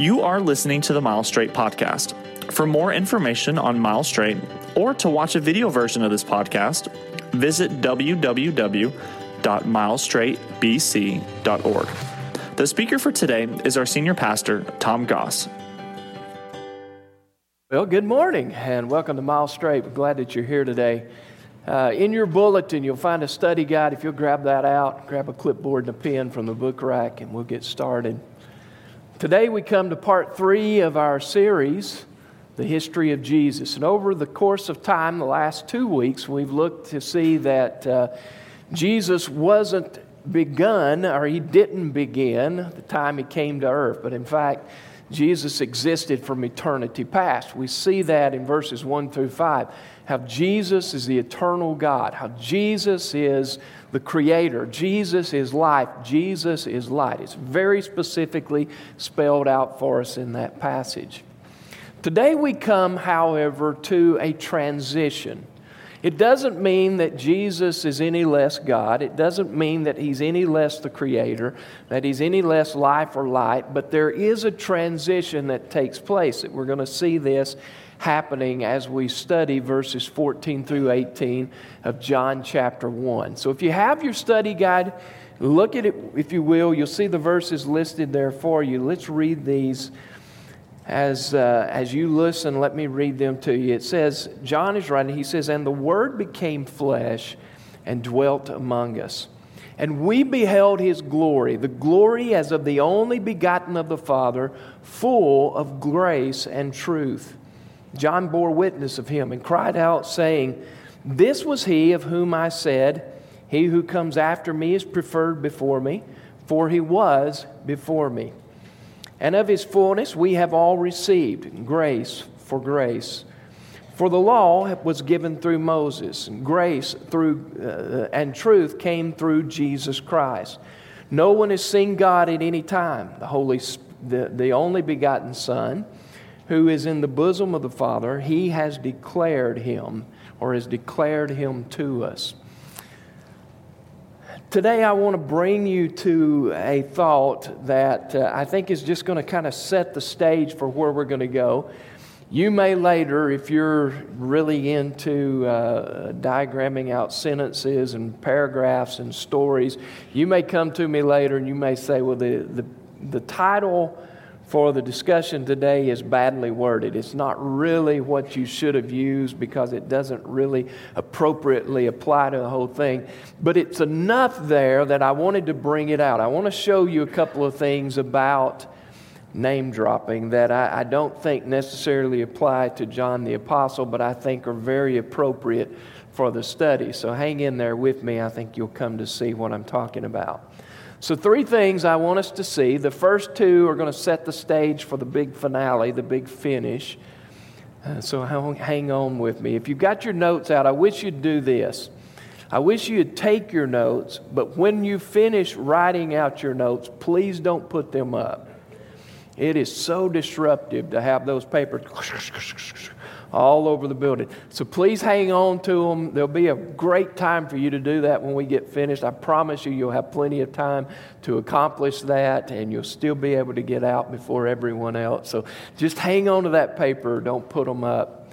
You are listening to the Mile Straight podcast. For more information on Mile Straight or to watch a video version of this podcast, visit www.milestraightbc.org. The speaker for today is our senior pastor, Tom Goss. Well, good morning and welcome to Mile Straight. We're glad that you're here today. Uh, in your bulletin, you'll find a study guide. If you'll grab that out, grab a clipboard and a pen from the book rack, and we'll get started. Today, we come to part three of our series, The History of Jesus. And over the course of time, the last two weeks, we've looked to see that uh, Jesus wasn't begun, or he didn't begin the time he came to earth, but in fact, Jesus existed from eternity past. We see that in verses 1 through 5. How Jesus is the eternal God, how Jesus is the creator, Jesus is life, Jesus is light. It's very specifically spelled out for us in that passage. Today we come, however, to a transition. It doesn't mean that Jesus is any less God. It doesn't mean that he's any less the creator, that he's any less life or light, but there is a transition that takes place. That we're going to see this happening as we study verses 14 through 18 of John chapter 1. So if you have your study guide, look at it if you will. You'll see the verses listed there for you. Let's read these as, uh, as you listen, let me read them to you. It says, John is writing, he says, And the Word became flesh and dwelt among us. And we beheld his glory, the glory as of the only begotten of the Father, full of grace and truth. John bore witness of him and cried out, saying, This was he of whom I said, He who comes after me is preferred before me, for he was before me. And of his fullness we have all received grace for grace. For the law was given through Moses, and grace through uh, and truth came through Jesus Christ. No one has seen God at any time. The Holy, the, the only begotten Son, who is in the bosom of the Father, He has declared Him, or has declared Him to us. Today, I want to bring you to a thought that uh, I think is just going to kind of set the stage for where we're going to go. You may later, if you're really into uh, diagramming out sentences and paragraphs and stories, you may come to me later and you may say, well, the, the, the title for the discussion today is badly worded. It's not really what you should have used because it doesn't really appropriately apply to the whole thing. But it's enough there that I wanted to bring it out. I want to show you a couple of things about name dropping that I, I don't think necessarily apply to John the Apostle, but I think are very appropriate for the study. So hang in there with me. I think you'll come to see what I'm talking about. So, three things I want us to see. The first two are going to set the stage for the big finale, the big finish. Uh, so, hang on with me. If you've got your notes out, I wish you'd do this. I wish you'd take your notes, but when you finish writing out your notes, please don't put them up. It is so disruptive to have those papers all over the building. So please hang on to them. There'll be a great time for you to do that when we get finished. I promise you, you'll have plenty of time to accomplish that, and you'll still be able to get out before everyone else. So just hang on to that paper. Don't put them up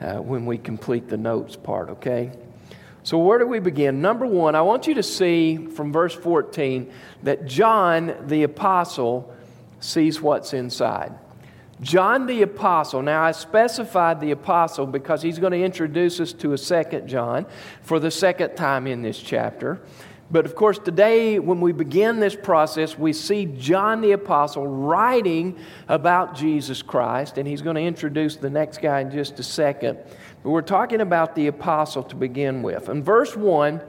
uh, when we complete the notes part, okay? So, where do we begin? Number one, I want you to see from verse 14 that John the Apostle sees what's inside. John the Apostle. Now, I specified the Apostle because he's going to introduce us to a second John for the second time in this chapter. But of course, today, when we begin this process, we see John the Apostle writing about Jesus Christ, and he's going to introduce the next guy in just a second. But we're talking about the Apostle to begin with. In verse 1,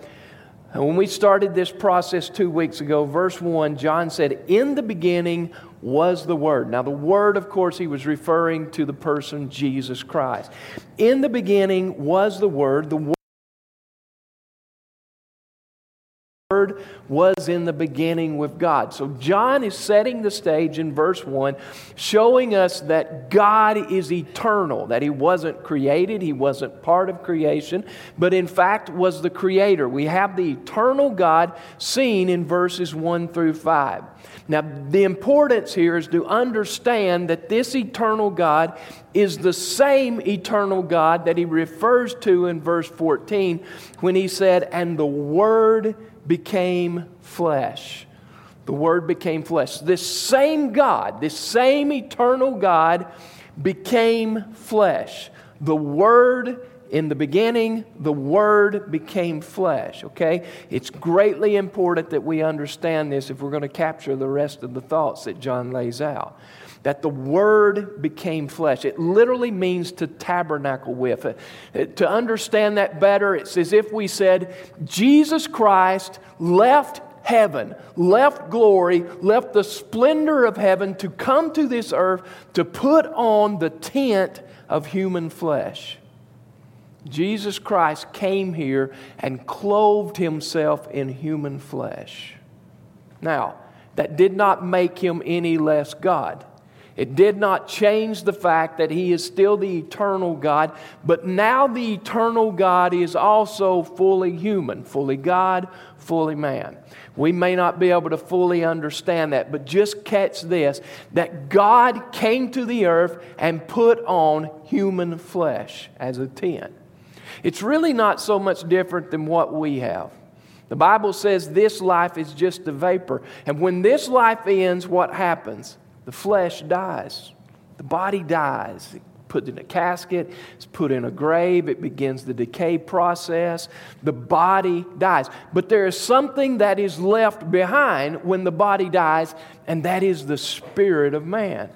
when we started this process two weeks ago, verse 1, John said, In the beginning was the Word. Now, the Word, of course, he was referring to the person Jesus Christ. In the beginning was the Word. The Word was in the beginning with God. So John is setting the stage in verse 1, showing us that God is eternal, that He wasn't created, He wasn't part of creation, but in fact was the Creator. We have the eternal God seen in verses 1 through 5. Now, the importance here is to understand that this eternal God is the same eternal God that he refers to in verse 14 when he said, And the Word became flesh. The Word became flesh. This same God, this same eternal God became flesh. The Word in the beginning, the Word became flesh, okay? It's greatly important that we understand this if we're going to capture the rest of the thoughts that John lays out. That the Word became flesh. It literally means to tabernacle with. Uh, to understand that better, it's as if we said, Jesus Christ left heaven, left glory, left the splendor of heaven to come to this earth to put on the tent of human flesh. Jesus Christ came here and clothed himself in human flesh. Now, that did not make him any less God. It did not change the fact that he is still the eternal God, but now the eternal God is also fully human, fully God, fully man. We may not be able to fully understand that, but just catch this that God came to the earth and put on human flesh as a tent. It's really not so much different than what we have. The Bible says this life is just a vapor. And when this life ends, what happens? The flesh dies, the body dies. It's put in a casket, it's put in a grave, it begins the decay process. The body dies. But there is something that is left behind when the body dies, and that is the spirit of man.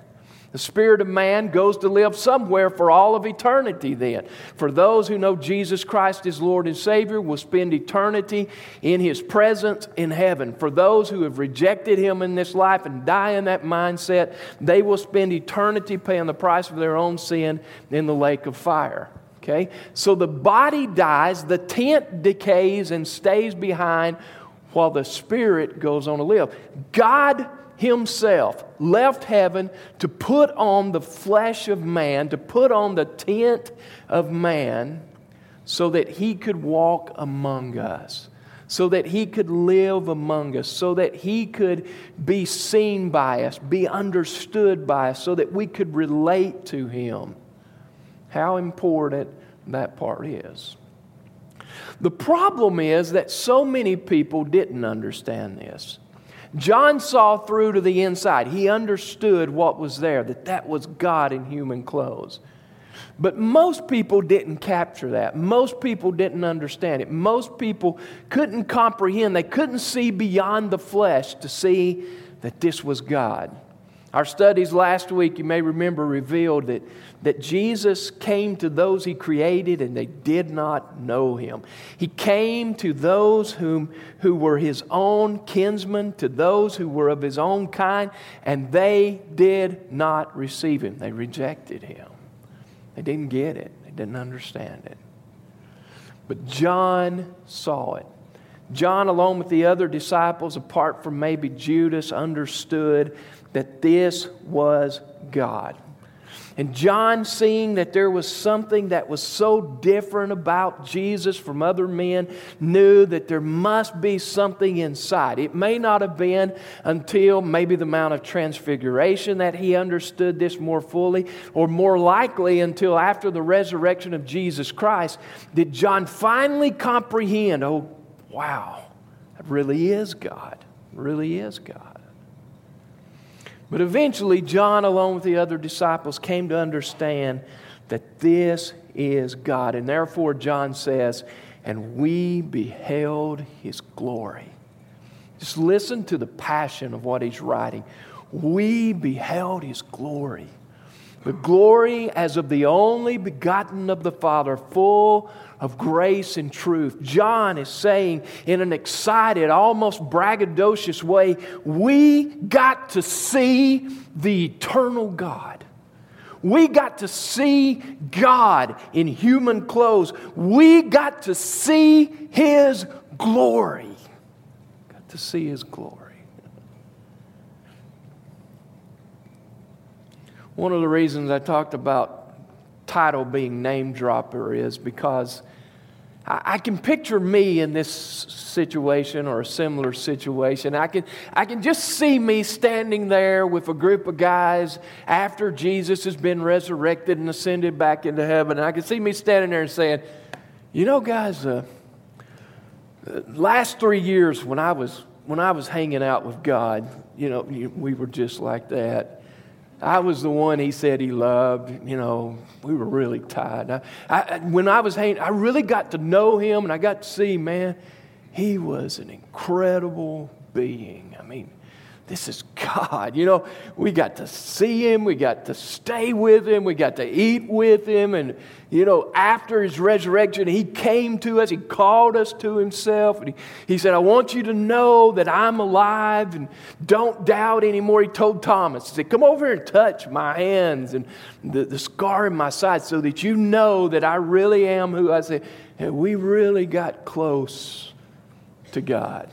The spirit of man goes to live somewhere for all of eternity, then. For those who know Jesus Christ as Lord and Savior will spend eternity in His presence in heaven. For those who have rejected Him in this life and die in that mindset, they will spend eternity paying the price of their own sin in the lake of fire. Okay? So the body dies, the tent decays and stays behind while the spirit goes on to live. God himself left heaven to put on the flesh of man, to put on the tent of man, so that he could walk among us, so that he could live among us, so that he could be seen by us, be understood by us, so that we could relate to him. How important that part is. The problem is that so many people didn't understand this. John saw through to the inside. He understood what was there, that that was God in human clothes. But most people didn't capture that. Most people didn't understand it. Most people couldn't comprehend. They couldn't see beyond the flesh to see that this was God. Our studies last week, you may remember, revealed that, that Jesus came to those he created and they did not know him. He came to those whom, who were his own kinsmen, to those who were of his own kind, and they did not receive him. They rejected him. They didn't get it, they didn't understand it. But John saw it. John, along with the other disciples, apart from maybe Judas, understood that this was God. And John, seeing that there was something that was so different about Jesus from other men, knew that there must be something inside. It may not have been until maybe the Mount of Transfiguration that he understood this more fully, or more likely until after the resurrection of Jesus Christ did John finally comprehend oh, wow, that really is God. Really is God. But eventually, John, along with the other disciples, came to understand that this is God. And therefore, John says, and we beheld his glory. Just listen to the passion of what he's writing. We beheld his glory. The glory as of the only begotten of the Father, full of grace and truth. John is saying in an excited, almost braggadocious way, we got to see the eternal God. We got to see God in human clothes. We got to see His glory. Got to see his glory. One of the reasons I talked about title being name dropper is because I, can picture me in this situation or a similar situation. I can, I can just see me standing there with a group of guys after Jesus has been resurrected and ascended back into heaven. And I can see me standing there and saying, You know, guys, uh, last three years when I was when I was hanging out with God, you know, we were just like that. I was the one he said he loved. You know, we were really tied. I, I, when I was hanging, I really got to know him and I got to see, man, he was an incredible being. I mean, this is God. You know, we got to see him, we got to stay with him, we got to eat with him. And, you know, after his resurrection, he came to us, he called us to himself. And he, he said, I want you to know that I'm alive and don't doubt anymore. He told Thomas, He said, Come over and touch my hands and the, the scar in my side so that you know that I really am who I say. And we really got close to God.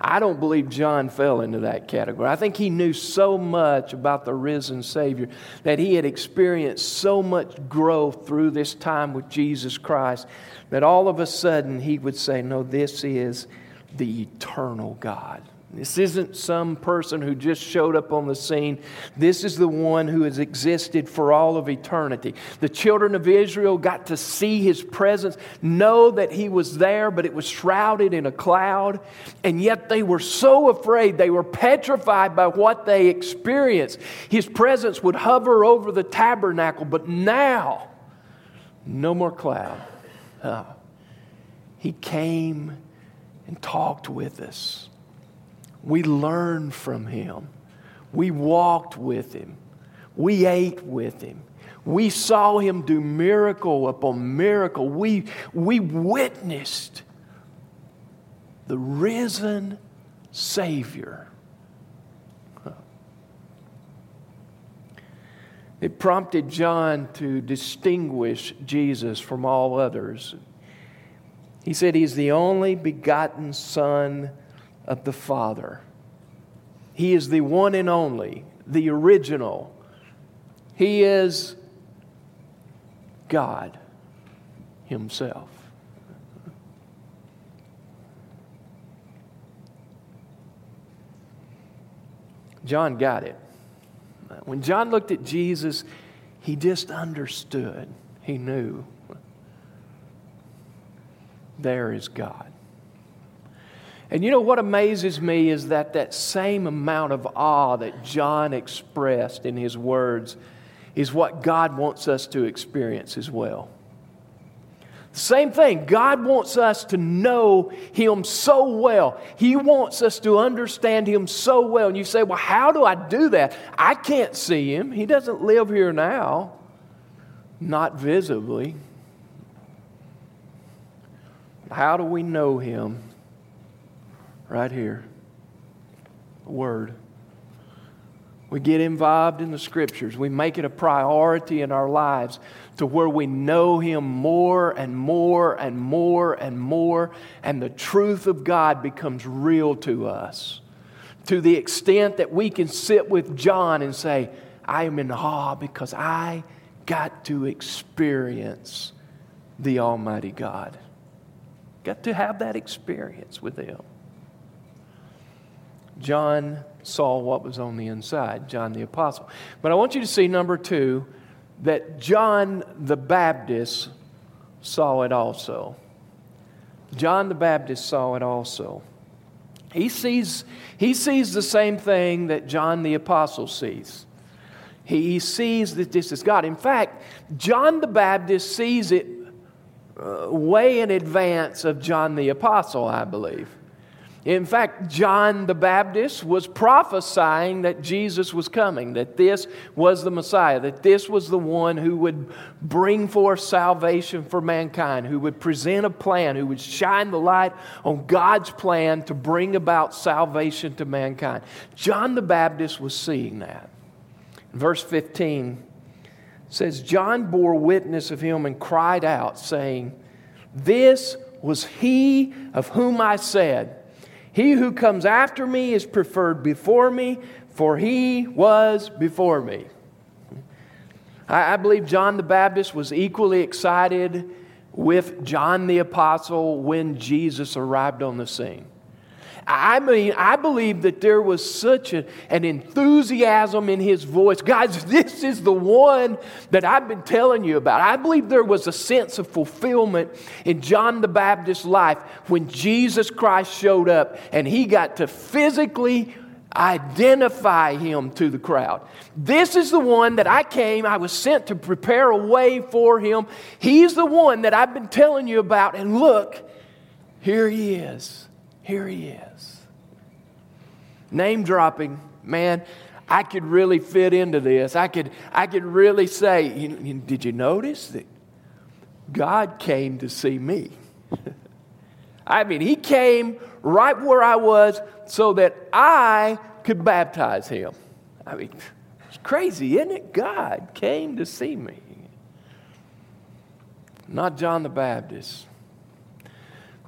I don't believe John fell into that category. I think he knew so much about the risen Savior that he had experienced so much growth through this time with Jesus Christ that all of a sudden he would say, No, this is the eternal God. This isn't some person who just showed up on the scene. This is the one who has existed for all of eternity. The children of Israel got to see his presence, know that he was there, but it was shrouded in a cloud. And yet they were so afraid, they were petrified by what they experienced. His presence would hover over the tabernacle, but now, no more cloud. Uh, he came and talked with us. We learned from him. We walked with him. We ate with him. We saw him do miracle upon miracle. We, we witnessed the risen Savior. It prompted John to distinguish Jesus from all others. He said, He's the only begotten Son of the Father. He is the one and only, the original. He is God Himself. John got it. When John looked at Jesus, he just understood. He knew there is God. And you know what amazes me is that that same amount of awe that John expressed in his words is what God wants us to experience as well. The same thing. God wants us to know Him so well. He wants us to understand Him so well. And you say, well, how do I do that? I can't see Him. He doesn't live here now, not visibly. How do we know Him? Right here. A word. We get involved in the scriptures. We make it a priority in our lives to where we know Him more and more and more and more, and the truth of God becomes real to us. To the extent that we can sit with John and say, I am in awe because I got to experience the Almighty God. Got to have that experience with Him. John saw what was on the inside, John the Apostle. But I want you to see, number two, that John the Baptist saw it also. John the Baptist saw it also. He sees, he sees the same thing that John the Apostle sees. He sees that this is God. In fact, John the Baptist sees it uh, way in advance of John the Apostle, I believe. In fact, John the Baptist was prophesying that Jesus was coming, that this was the Messiah, that this was the one who would bring forth salvation for mankind, who would present a plan, who would shine the light on God's plan to bring about salvation to mankind. John the Baptist was seeing that. Verse 15 says, John bore witness of him and cried out, saying, This was he of whom I said, He who comes after me is preferred before me, for he was before me. I, I believe John the Baptist was equally excited with John the Apostle when Jesus arrived on the scene. I mean, I believe that there was such a, an enthusiasm in his voice. Guys, this is the one that I've been telling you about. I believe there was a sense of fulfillment in John the Baptist's life when Jesus Christ showed up and he got to physically identify him to the crowd. This is the one that I came, I was sent to prepare a way for him. He's the one that I've been telling you about. And look, here he is. Here he is. Name dropping, man. I could really fit into this. I could, I could really say, did you notice that God came to see me? I mean, He came right where I was so that I could baptize Him. I mean, it's crazy, isn't it? God came to see me. Not John the Baptist.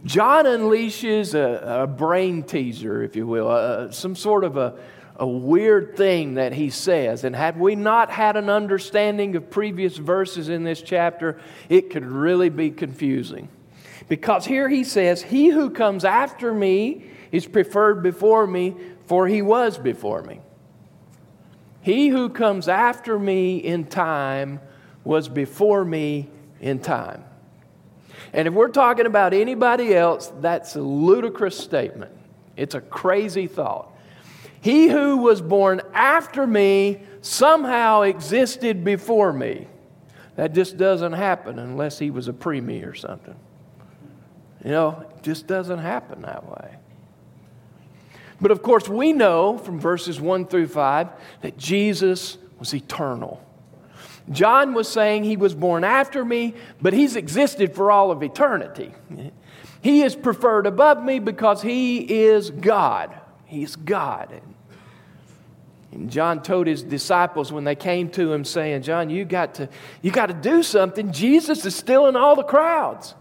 John unleashes a, a brain teaser, if you will, uh, some sort of a, a weird thing that he says. And had we not had an understanding of previous verses in this chapter, it could really be confusing. Because here he says, He who comes after me is preferred before me, for he was before me. He who comes after me in time was before me in time. And if we're talking about anybody else, that's a ludicrous statement. It's a crazy thought. He who was born after me somehow existed before me. That just doesn't happen unless he was a preemie or something. You know, it just doesn't happen that way. But of course, we know from verses 1 through 5 that Jesus was eternal. John was saying he was born after me, but he's existed for all of eternity. He is preferred above me because he is God. He's God. And John told his disciples when they came to him saying, John, you got to, you got to do something. Jesus is still in all the crowds.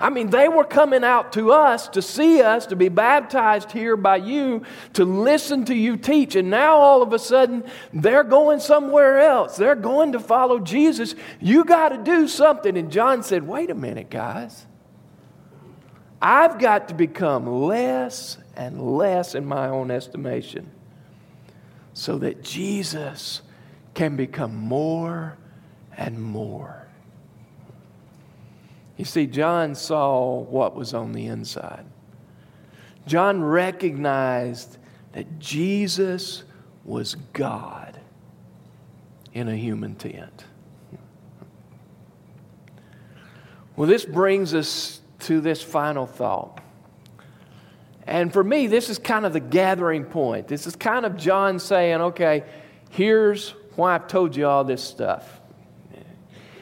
I mean, they were coming out to us to see us, to be baptized here by you, to listen to you teach. And now all of a sudden, they're going somewhere else. They're going to follow Jesus. You got to do something. And John said, Wait a minute, guys. I've got to become less and less in my own estimation so that Jesus can become more and more. You see, John saw what was on the inside. John recognized that Jesus was God in a human tent. Well, this brings us to this final thought. And for me, this is kind of the gathering point. This is kind of John saying, okay, here's why I've told you all this stuff.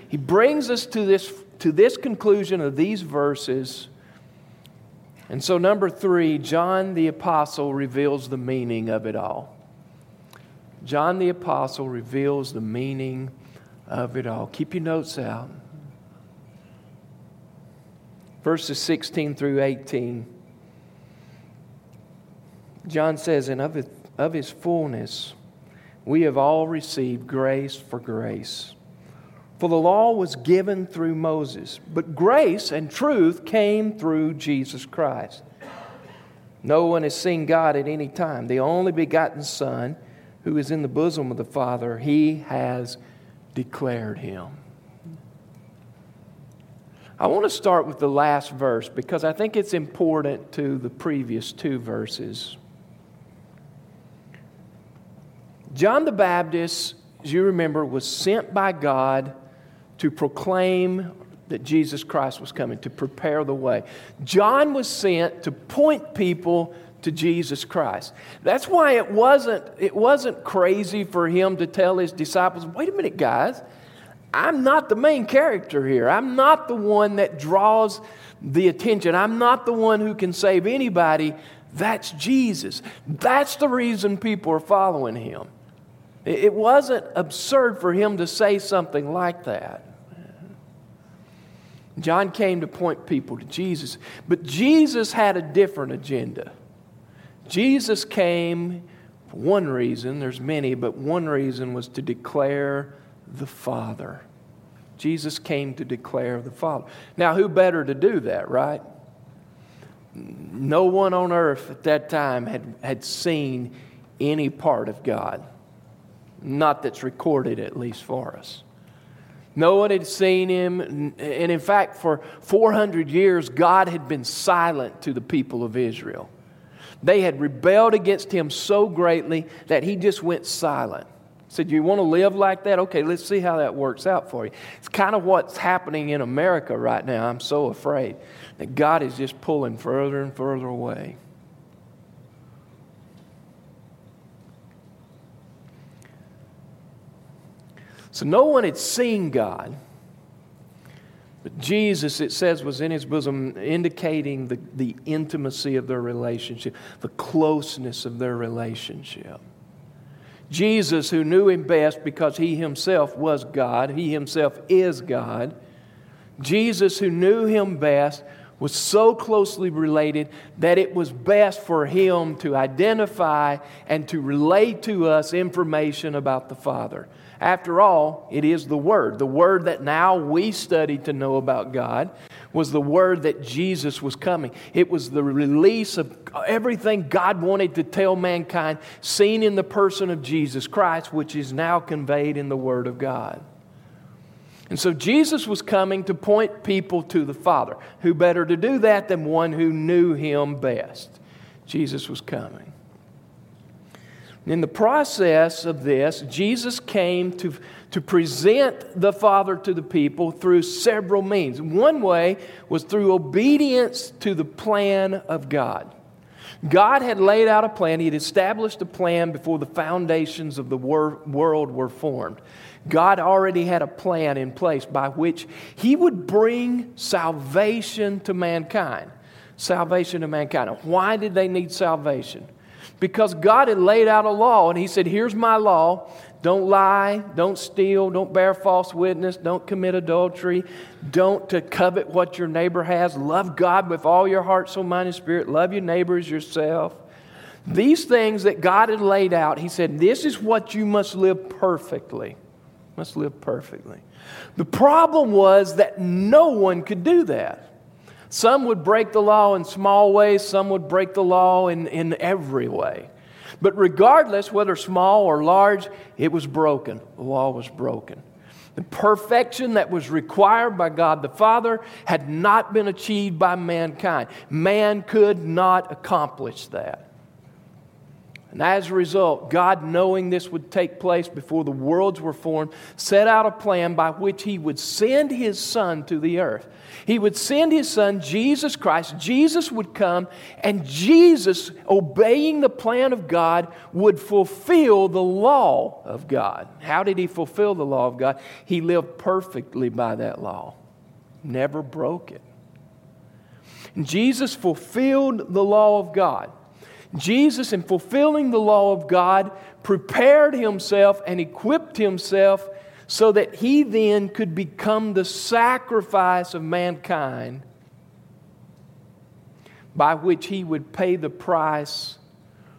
He brings us to this to this conclusion of these verses. And so, number three, John the Apostle reveals the meaning of it all. John the Apostle reveals the meaning of it all. Keep your notes out. Verses 16 through 18. John says, And of of his fullness we have all received grace for grace. For the law was given through Moses, but grace and truth came through Jesus Christ. No one has seen God at any time. The only begotten Son, who is in the bosom of the Father, he has declared him. I want to start with the last verse because I think it's important to the previous two verses. John the Baptist, as you remember, was sent by God to proclaim that Jesus Christ was coming, to prepare the way. John was sent to point people to Jesus Christ. That's why it wasn't, it wasn't crazy for him to tell his disciples, wait a minute, guys, I'm not the main character here. I'm not the one that draws the attention. I'm not the one who can save anybody. That's Jesus. That's the reason people are following him. It wasn't absurd for him to say something like that. John came to point people to Jesus. But Jesus had a different agenda. Jesus came for one reason, there's many, but one reason was to declare the Father. Jesus came to declare the Father. Now, who better to do that, right? No one on earth at that time had, had seen any part of God. Not that's recorded, at least for us. No one had seen him. And in fact, for 400 years, God had been silent to the people of Israel. They had rebelled against him so greatly that he just went silent. Said, You want to live like that? Okay, let's see how that works out for you. It's kind of what's happening in America right now. I'm so afraid that God is just pulling further and further away. So no one had seen God. But Jesus, it says, was in his bosom, indicating the, the intimacy of their relationship, the closeness of their relationship. Jesus, who knew him best because he himself was God, he himself is God. Jesus, who knew him best, was so closely related that it was best for him to identify and to relate to us information about the Father. After all, it is the Word. The Word that now we study to know about God was the Word that Jesus was coming. It was the release of everything God wanted to tell mankind, seen in the person of Jesus Christ, which is now conveyed in the Word of God. And so Jesus was coming to point people to the Father. Who better to do that than one who knew Him best? Jesus was coming. In the process of this, Jesus came to, to present the Father to the people through several means. One way was through obedience to the plan of God. God had laid out a plan, He had established a plan before the foundations of the wor- world were formed. God already had a plan in place by which He would bring salvation to mankind. Salvation to mankind. Why did they need salvation? Because God had laid out a law and He said, Here's my law. Don't lie, don't steal, don't bear false witness, don't commit adultery, don't to covet what your neighbor has. Love God with all your heart, soul, mind, and spirit. Love your neighbors yourself. These things that God had laid out, He said, This is what you must live perfectly. Must live perfectly. The problem was that no one could do that. Some would break the law in small ways, some would break the law in, in every way. But regardless, whether small or large, it was broken. The law was broken. The perfection that was required by God the Father had not been achieved by mankind. Man could not accomplish that. And as a result, God, knowing this would take place before the worlds were formed, set out a plan by which He would send His Son to the earth. He would send His Son, Jesus Christ. Jesus would come, and Jesus, obeying the plan of God, would fulfill the law of God. How did He fulfill the law of God? He lived perfectly by that law, never broke it. And Jesus fulfilled the law of God. Jesus, in fulfilling the law of God, prepared himself and equipped himself so that he then could become the sacrifice of mankind by which he would pay the price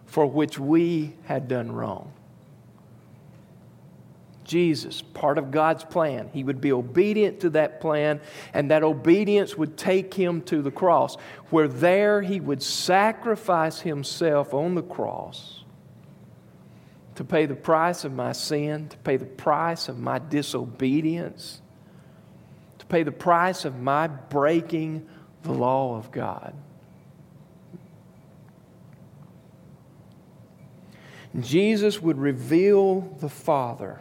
for which we had done wrong. Jesus, part of God's plan. He would be obedient to that plan, and that obedience would take him to the cross, where there he would sacrifice himself on the cross to pay the price of my sin, to pay the price of my disobedience, to pay the price of my breaking the law of God. Jesus would reveal the Father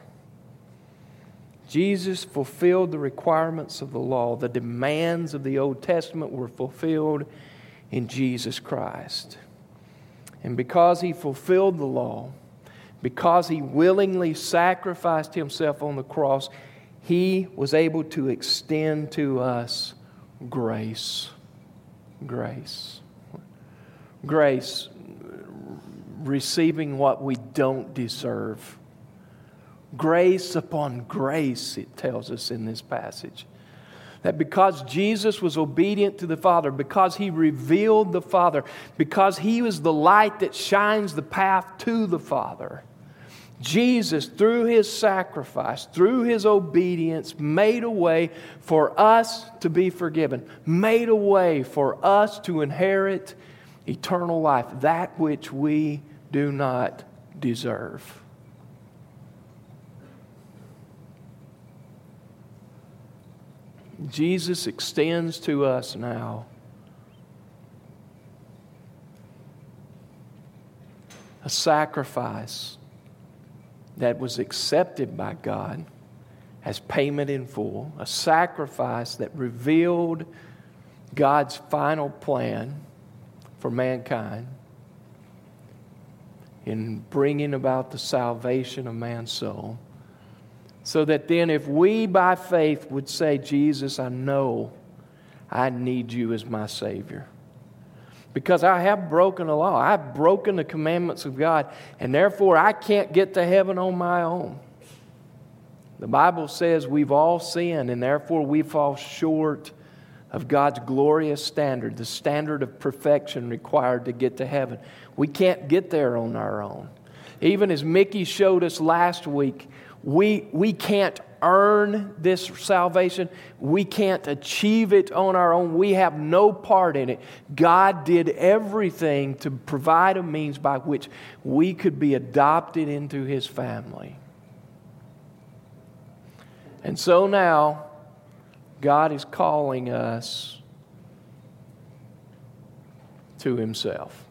Jesus fulfilled the requirements of the law. The demands of the Old Testament were fulfilled in Jesus Christ. And because he fulfilled the law, because he willingly sacrificed himself on the cross, he was able to extend to us grace. Grace. Grace, receiving what we don't deserve Grace upon grace, it tells us in this passage. That because Jesus was obedient to the Father, because he revealed the Father, because he was the light that shines the path to the Father, Jesus, through his sacrifice, through his obedience, made a way for us to be forgiven, made a way for us to inherit eternal life, that which we do not deserve. Jesus extends to us now a sacrifice that was accepted by God as payment in full, a sacrifice that revealed God's final plan for mankind in bringing about the salvation of man's soul. So that then, if we by faith would say, Jesus, I know I need you as my Savior. Because I have broken the law, I've broken the commandments of God, and therefore I can't get to heaven on my own. The Bible says we've all sinned, and therefore we fall short of God's glorious standard, the standard of perfection required to get to heaven. We can't get there on our own. Even as Mickey showed us last week, we, we can't earn this salvation. We can't achieve it on our own. We have no part in it. God did everything to provide a means by which we could be adopted into His family. And so now, God is calling us to Himself.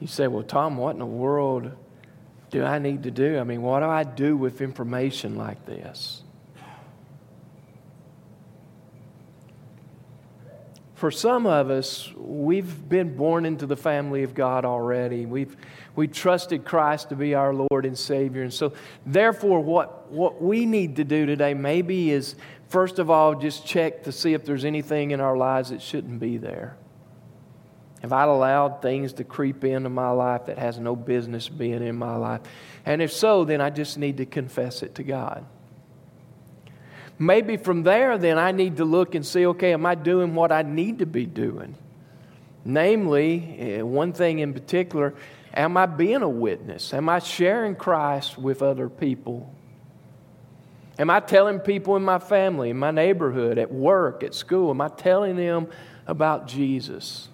You say, well, Tom, what in the world do I need to do? I mean, what do I do with information like this? For some of us, we've been born into the family of God already. We've we trusted Christ to be our Lord and Savior. And so, therefore, what, what we need to do today maybe is, first of all, just check to see if there's anything in our lives that shouldn't be there. Have I allowed things to creep into my life that has no business being in my life? And if so, then I just need to confess it to God. Maybe from there, then I need to look and see okay, am I doing what I need to be doing? Namely, eh, one thing in particular, am I being a witness? Am I sharing Christ with other people? Am I telling people in my family, in my neighborhood, at work, at school, am I telling them about Jesus?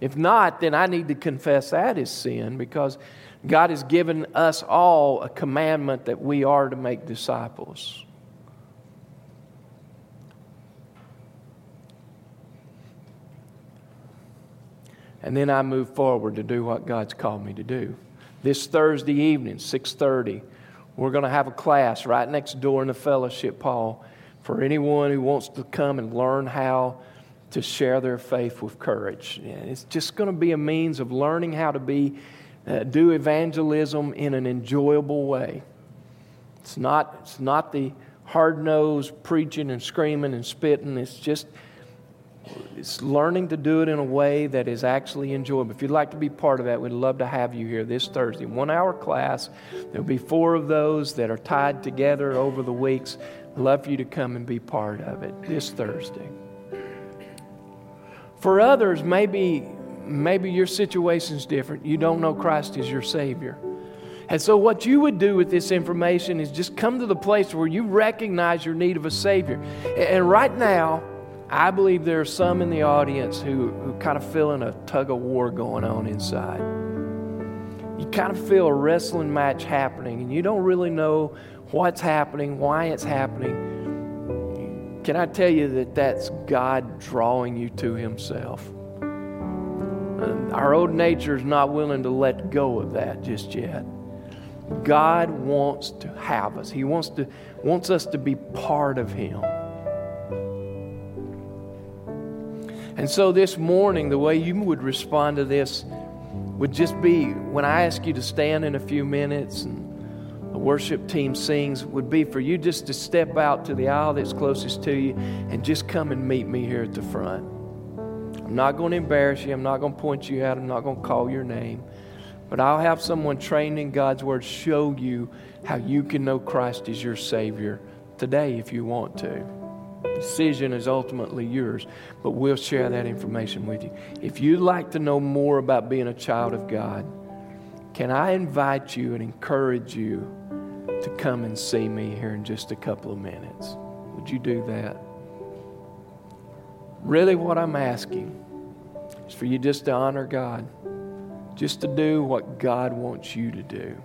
If not, then I need to confess that is sin because God has given us all a commandment that we are to make disciples. And then I move forward to do what God's called me to do. This Thursday evening, 6:30, we're going to have a class right next door in the fellowship hall for anyone who wants to come and learn how to share their faith with courage. It's just going to be a means of learning how to be, uh, do evangelism in an enjoyable way. It's not, it's not the hard nosed preaching and screaming and spitting. It's just it's learning to do it in a way that is actually enjoyable. If you'd like to be part of that, we'd love to have you here this Thursday. One hour class. There'll be four of those that are tied together over the weeks. Love for you to come and be part of it this Thursday. For others, maybe, maybe your situation's different. You don't know Christ is your Savior. And so, what you would do with this information is just come to the place where you recognize your need of a Savior. And right now, I believe there are some in the audience who, who kind of feeling a tug of war going on inside. You kind of feel a wrestling match happening, and you don't really know what's happening, why it's happening. Can I tell you that that's God drawing you to Himself? Um, our old nature is not willing to let go of that just yet. God wants to have us. He wants to wants us to be part of Him. And so this morning, the way you would respond to this would just be when I ask you to stand in a few minutes and the worship team sings would be for you just to step out to the aisle that's closest to you and just come and meet me here at the front. I'm not going to embarrass you. I'm not going to point you out. I'm not going to call your name. But I'll have someone trained in God's Word show you how you can know Christ as your Savior today if you want to. Decision is ultimately yours, but we'll share that information with you. If you'd like to know more about being a child of God, can I invite you and encourage you to come and see me here in just a couple of minutes? Would you do that? Really, what I'm asking is for you just to honor God, just to do what God wants you to do.